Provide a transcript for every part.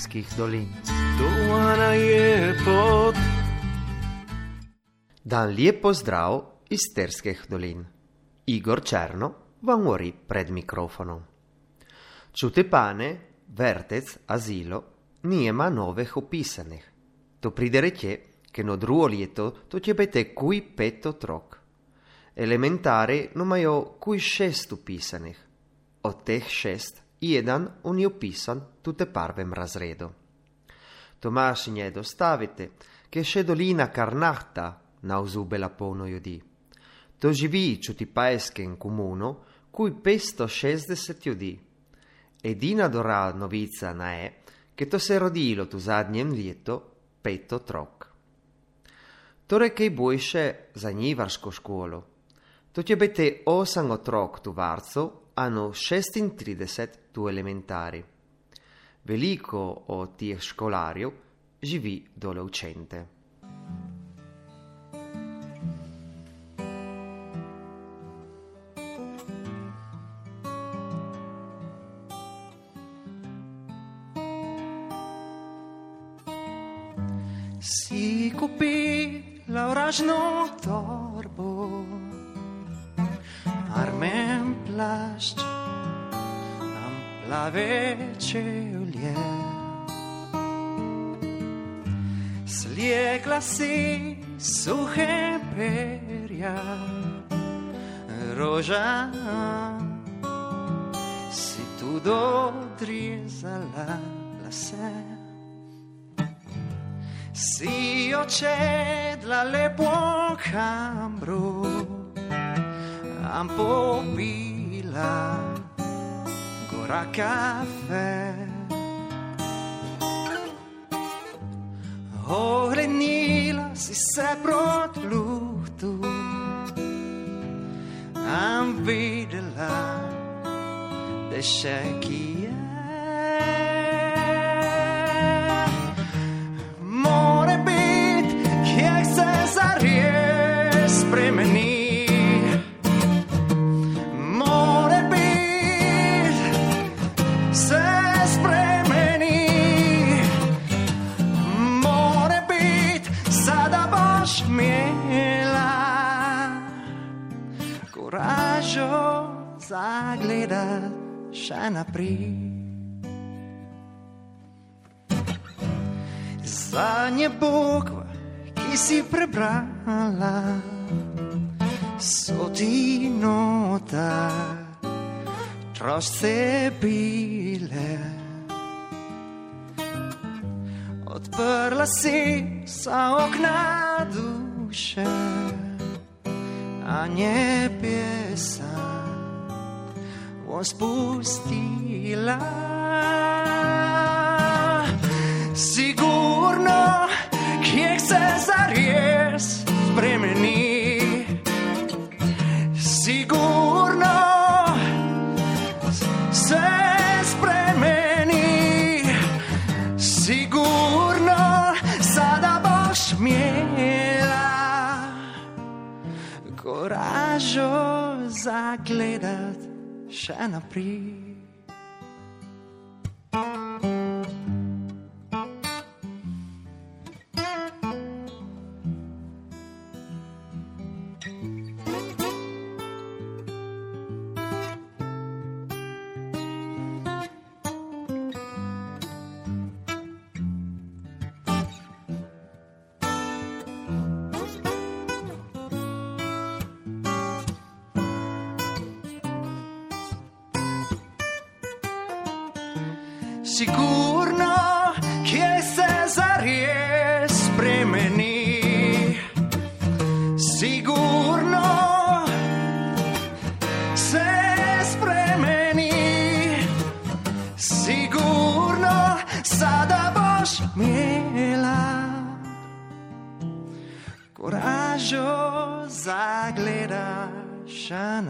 Sterskih dolin. Dovana je pot. Dan lep pozdrav iz Sterskih dolin. Igor Černo vam govori pred mikrofonom. Čute pane, vertec, azilo, nijema novih opisanih. To pride reče, che no drugo lieto to ćebete kui pet otrok. Elementare no majo kui šest upisanih. Od teh šest jedan on je upisan tute prvem razredu. Tomašinje dostavite, che še dolina karnahta na uzubela polno ljudi. To živi čuti paesken komuno, cui 560 ljudi. Edina dora novica na je, che to se rodilo tu zadnjem lieto pet otrok. Torej, kaj boljše za njivarsko školo? To će biti osam otrok tu varcu, ano 36 tu elementari. Veliko od tih školarjev živi dole učente. Si kupi lauražno torbo, armen plašč, nam plave čevlje. Slijekla si suhe perja, roža si tu dodrizala lase. Si očedla lepo kambru, am popila la ancora caffè. Ohlenila si se protlutu, am videla, deșechie. Še naprej. Zadnje bukve, ki si prebrala, so ti nota, trošce bile. Odprla si vsa okna duše, a nje pjesa spustila. Sigurno, kje se zares spremeni. Sigurno se spremeni. Sigurno sada boš imela koražo zagledat še naprej. Sigurno, kje se zares spremeni. Sigurno se spremeni. Sigurno, sada boš imela koražo zagledaš še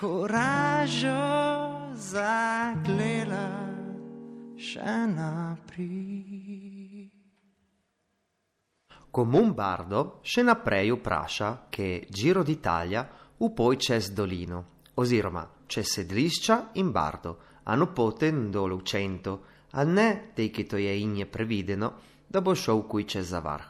naprej. Koražo zagleda še naprej. Comun Bardo še naprej vpraša, che Giro d'Italia upoj čez dolino, oziroma čez sedlišča in Bardo, hanno poten do lucento, a ne dei che to je igne prevideno, da bo šel qui čez zavar.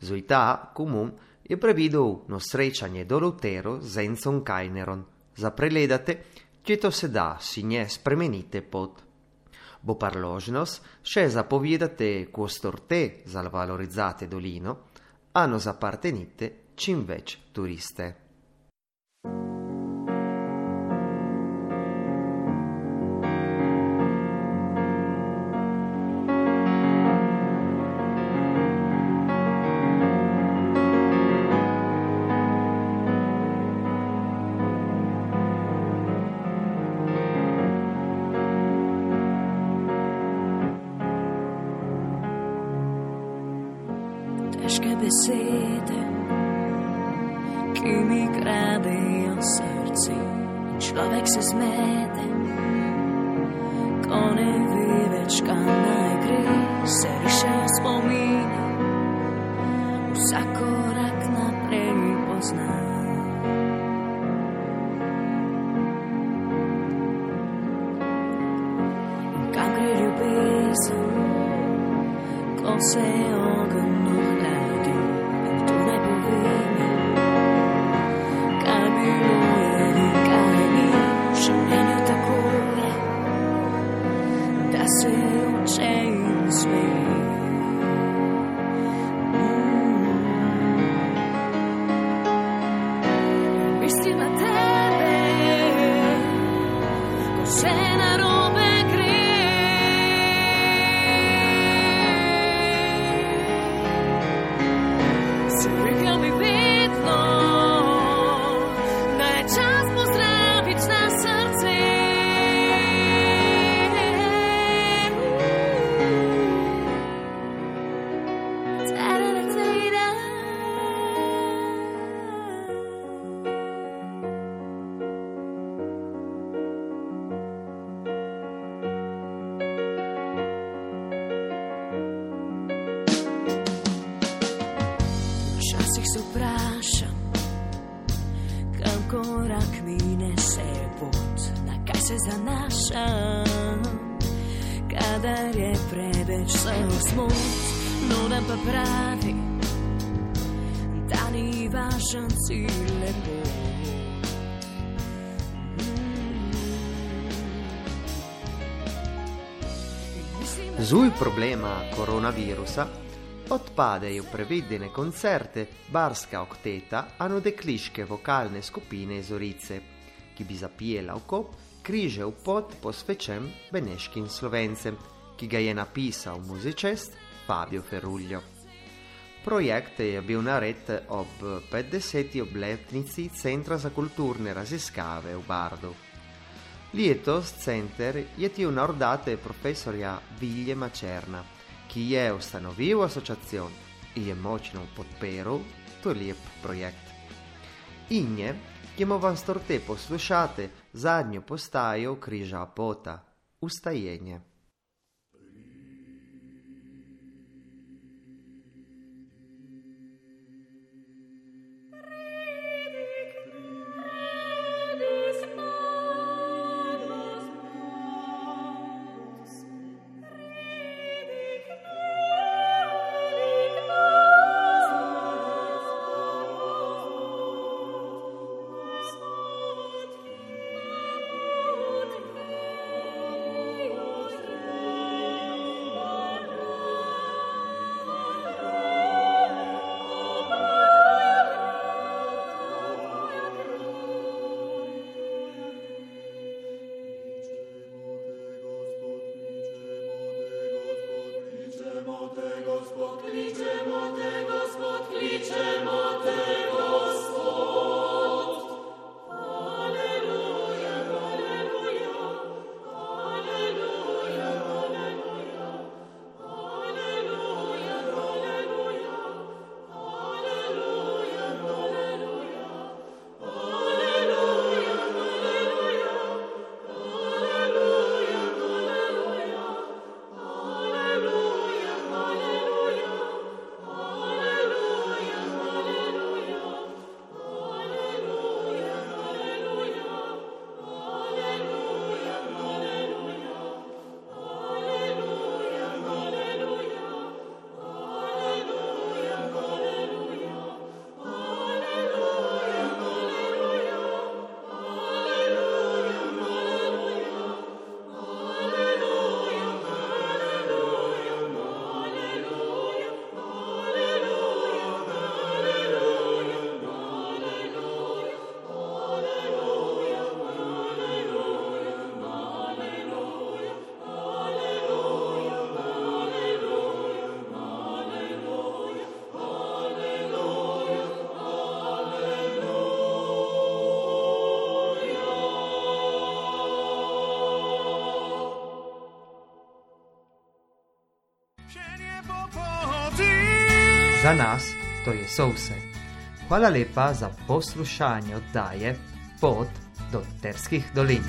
Zuita, comun, je prevido no srečanje do lutero zenzon kajneron, za preledate, če to se da si nje spremenite pot. Bo parložnost, še zapovedate kostorte za valorizzate dolino, hanno zapartenite čim več turiste. Besede, ki mi kradejo srce, človek se zmede, ko ne ve več, kam naj gre, se rišejo spomini, vsak korak naprej pozna. In kam gre ljubezen, ko se ogenj ohladi, Včasih se vprašam, kam korak mine se pot, na kaj se zanašam. Kadar je preveč samo smut, no da pa pravi, da ni važen cilj lepo. Zui problema coronavirusa odpadejo prevedene koncerte Barska okteta hanno dekliške vokalne skupine iz Orice, ki bi zapijela v kop križe v pot posvečen beneškim slovencem, ki ga je napisal muzicist Fabio Ferruglio. Projekt je bil nared ob 50. obletnici Centra za kulturne raziskave v Bardu. Letos center je til nordate profesorja Vilje Mačerna, ki je ustanovil asociacion in je močno podprl to lep projekt. In je, ki mu vas torte poslušate zadnjo postajo križa pota, ustajenje. Za nas to je so vse. Hvala lepa za poslušanje oddaje Pot do Terskih dolin.